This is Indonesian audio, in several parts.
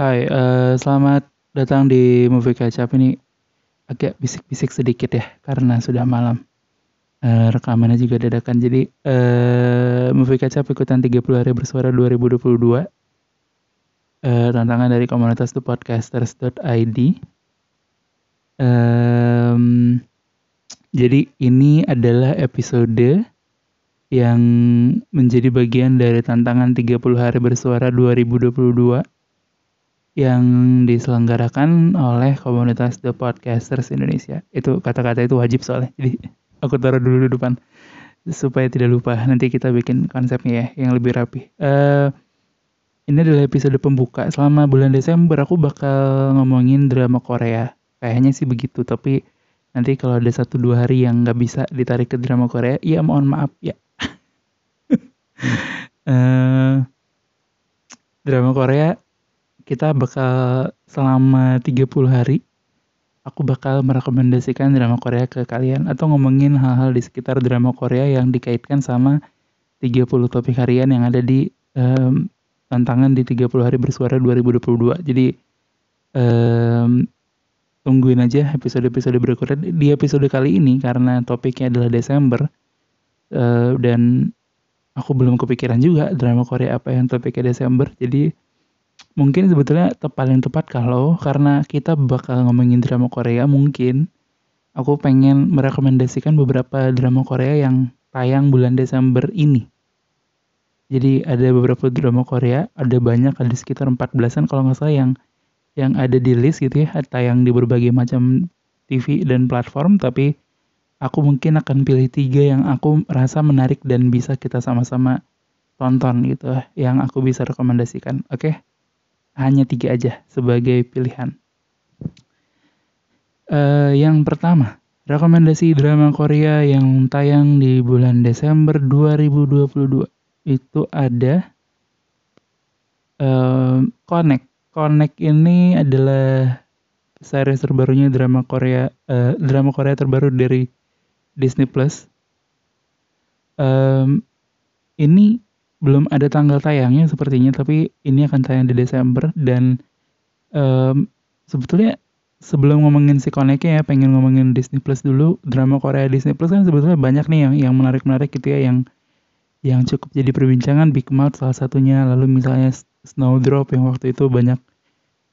Hai, eee, selamat datang di Movie Up. Ini agak bisik-bisik sedikit ya, karena sudah malam. Eee, rekamannya juga dadakan. Jadi, eee, Movie Up ikutan 30 hari bersuara 2022. Eee, tantangan dari komunitas thepodcasters.id. Mmm, jadi ini adalah episode yang menjadi bagian dari tantangan 30 hari bersuara 2022 yang diselenggarakan oleh komunitas The Podcasters Indonesia. Itu kata-kata itu wajib soalnya. Jadi aku taruh dulu di depan supaya tidak lupa. Nanti kita bikin konsepnya ya yang lebih rapi. Uh, ini adalah episode pembuka. Selama bulan Desember aku bakal ngomongin drama Korea. Kayaknya sih begitu, tapi nanti kalau ada satu dua hari yang nggak bisa ditarik ke drama Korea, ya mohon maaf ya. uh, drama Korea kita bakal selama 30 hari aku bakal merekomendasikan drama Korea ke kalian atau ngomongin hal-hal di sekitar drama Korea yang dikaitkan sama 30 topik harian yang ada di um, tantangan di 30 hari bersuara 2022. Jadi um, tungguin aja episode-episode berikutnya di episode kali ini karena topiknya adalah Desember uh, dan aku belum kepikiran juga drama Korea apa yang topiknya Desember jadi mungkin sebetulnya te paling tepat kalau karena kita bakal ngomongin drama Korea mungkin aku pengen merekomendasikan beberapa drama Korea yang tayang bulan Desember ini jadi ada beberapa drama Korea ada banyak ada sekitar 14an kalau nggak salah yang yang ada di list gitu ya tayang di berbagai macam TV dan platform tapi aku mungkin akan pilih tiga yang aku rasa menarik dan bisa kita sama-sama tonton gitu yang aku bisa rekomendasikan oke okay? Hanya tiga aja sebagai pilihan. Uh, yang pertama rekomendasi drama Korea yang tayang di bulan Desember 2022 itu ada uh, Connect Connect ini adalah series terbarunya drama Korea uh, drama Korea terbaru dari Disney Plus. Um, ini belum ada tanggal tayangnya sepertinya, tapi ini akan tayang di Desember dan um, sebetulnya sebelum ngomongin si Connect ya, pengen ngomongin Disney Plus dulu. Drama Korea Disney Plus kan sebetulnya banyak nih yang yang menarik-menarik gitu ya, yang yang cukup jadi perbincangan Big Mouth salah satunya, lalu misalnya Snowdrop yang waktu itu banyak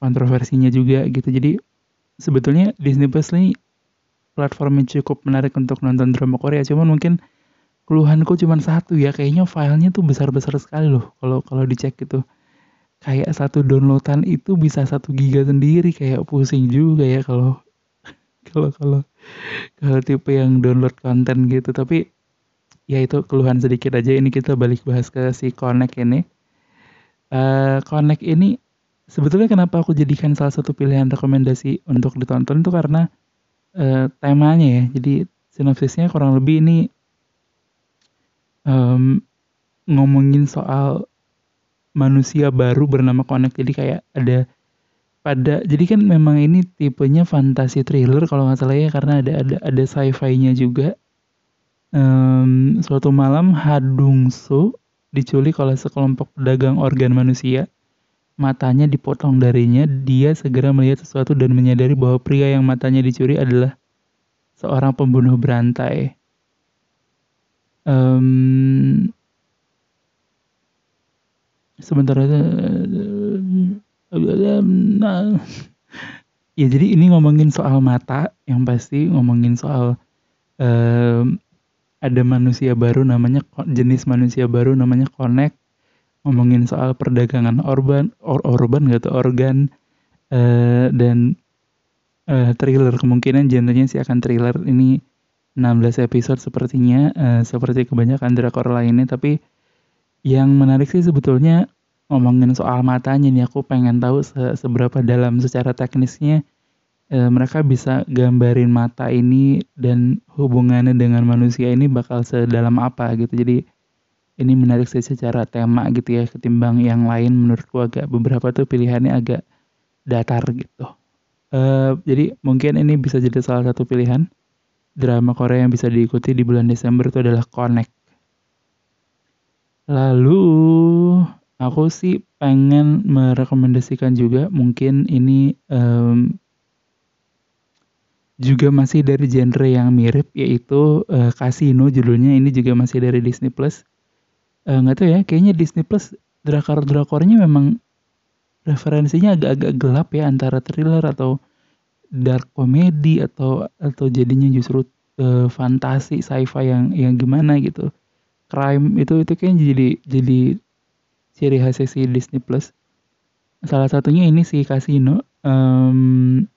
kontroversinya juga gitu. Jadi sebetulnya Disney Plus ini platform yang cukup menarik untuk nonton drama Korea. Cuman mungkin keluhanku cuma satu ya, kayaknya filenya tuh besar-besar sekali loh kalau kalau dicek gitu. Kayak satu downloadan itu bisa satu giga sendiri kayak pusing juga ya kalau kalau kalau kalau tipe yang download konten gitu tapi ya itu keluhan sedikit aja ini kita balik bahas ke si Connect ini uh, Connect ini sebetulnya kenapa aku jadikan salah satu pilihan rekomendasi untuk ditonton itu karena uh, temanya ya. Jadi sinopsisnya kurang lebih ini um, ngomongin soal manusia baru bernama Connect. Jadi kayak ada pada jadi kan memang ini tipenya fantasi thriller kalau nggak salah ya karena ada ada ada sci-fi-nya juga. Um, suatu malam Hadungso diculik oleh sekelompok pedagang organ manusia. Matanya dipotong darinya, dia segera melihat sesuatu dan menyadari bahwa pria yang matanya dicuri adalah seorang pembunuh berantai. Um, sebentar aja. Ya jadi ini ngomongin soal mata, yang pasti ngomongin soal um, ada manusia baru namanya jenis manusia baru namanya connect ngomongin soal perdagangan orban or, orban gitu organ uh, dan uh, thriller. Kemungkinan genrenya sih akan thriller. Ini 16 episode sepertinya uh, seperti kebanyakan drakor lainnya tapi yang menarik sih sebetulnya ngomongin soal matanya nih aku pengen tahu se seberapa dalam secara teknisnya e, mereka bisa gambarin mata ini dan hubungannya dengan manusia ini bakal sedalam apa gitu. Jadi ini menarik sih secara tema gitu ya ketimbang yang lain menurutku agak beberapa tuh pilihannya agak datar gitu. E, jadi mungkin ini bisa jadi salah satu pilihan drama Korea yang bisa diikuti di bulan Desember itu adalah Connect. Lalu Aku sih pengen merekomendasikan juga mungkin ini um, juga masih dari genre yang mirip yaitu uh, Casino judulnya ini juga masih dari Disney Plus. Uh, nggak tahu ya, kayaknya Disney Plus drakor-drakornya memang referensinya agak-agak gelap ya antara thriller atau dark comedy atau atau jadinya justru uh, fantasi sci-fi yang yang gimana gitu. Crime itu itu kayaknya jadi jadi ciri khasnya si Disney Plus. Salah satunya ini si Casino. Um,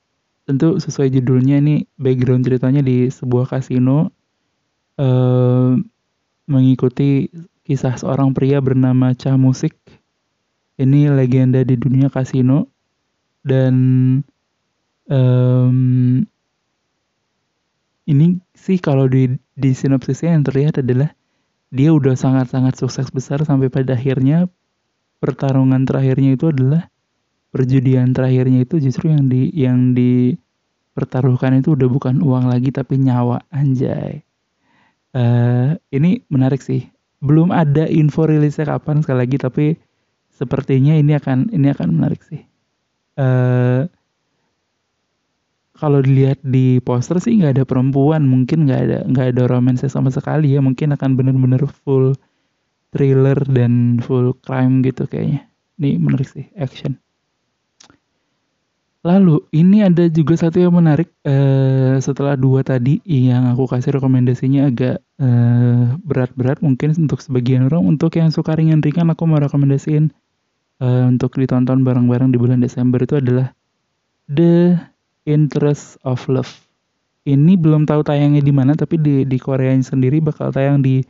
tentu sesuai judulnya ini background ceritanya di sebuah kasino um, mengikuti kisah seorang pria bernama Cha Musik. Ini legenda di dunia kasino dan um, ini sih kalau di di sinopsisnya yang terlihat adalah dia udah sangat-sangat sukses besar sampai pada akhirnya pertarungan terakhirnya itu adalah perjudian terakhirnya itu justru yang di yang dipertaruhkan itu udah bukan uang lagi tapi nyawa anjay. Uh, ini menarik sih. Belum ada info rilisnya kapan sekali lagi tapi sepertinya ini akan ini akan menarik sih. Uh, kalau dilihat di poster sih nggak ada perempuan, mungkin nggak ada nggak ada romansa sama sekali ya, mungkin akan bener-bener full thriller dan full crime gitu kayaknya. Ini menarik sih, action. Lalu ini ada juga satu yang menarik uh, setelah dua tadi yang aku kasih rekomendasinya agak uh, berat-berat mungkin untuk sebagian orang. Untuk yang suka ringan-ringan aku mau rekomendasiin uh, untuk ditonton bareng-bareng di bulan Desember itu adalah The Interest of Love. Ini belum tahu tayangnya di mana tapi di di Korea sendiri bakal tayang di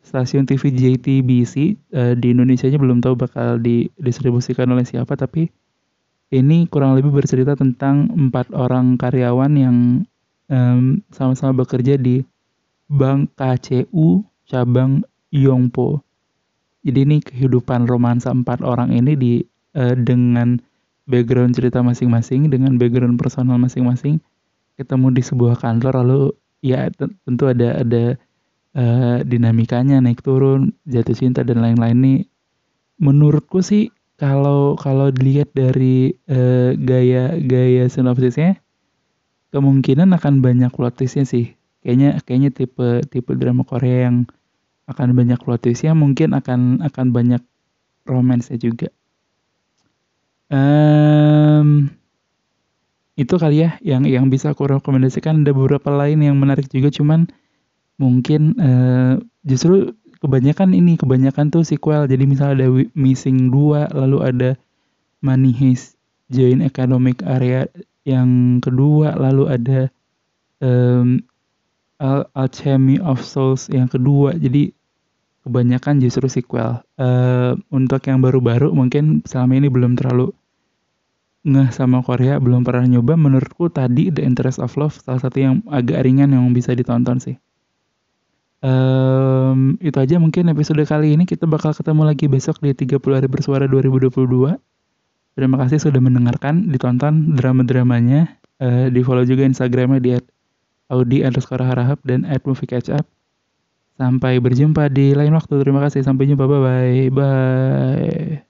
stasiun TV JTBC uh, di Indonesia nya belum tahu bakal didistribusikan oleh siapa tapi ini kurang lebih bercerita tentang empat orang karyawan yang um, sama-sama bekerja di Bank KCU cabang Yongpo. Jadi ini kehidupan romansa empat orang ini di uh, dengan background cerita masing-masing dengan background personal masing-masing ketemu di sebuah kantor lalu ya tentu ada ada uh, dinamikanya naik turun, jatuh cinta dan lain-lain nih menurutku sih kalau kalau dilihat dari uh, gaya gaya sinopsisnya kemungkinan akan banyak plot twistnya sih. Kayaknya kayaknya tipe tipe drama Korea yang akan banyak plot twistnya mungkin akan akan banyak romansnya juga. Itu kali ya yang yang bisa aku rekomendasikan. Ada beberapa lain yang menarik juga cuman mungkin uh, justru kebanyakan ini kebanyakan tuh sequel. Jadi misalnya ada Missing 2 lalu ada Money Heist Joint Economic Area yang kedua lalu ada um, Al Alchemy of Souls yang kedua. Jadi kebanyakan justru sequel. Uh, untuk yang baru-baru mungkin selama ini belum terlalu ngeh sama Korea belum pernah nyoba menurutku tadi The Interest of Love salah satu yang agak ringan yang bisa ditonton sih Um, itu aja mungkin episode kali ini kita bakal ketemu lagi besok di 30 hari bersuara 2022. Terima kasih sudah mendengarkan, ditonton drama-dramanya. Uh, di follow juga Instagramnya di Audi underscore harahap dan at movie catch up. Sampai berjumpa di lain waktu. Terima kasih. Sampai jumpa. Bye-bye. Bye.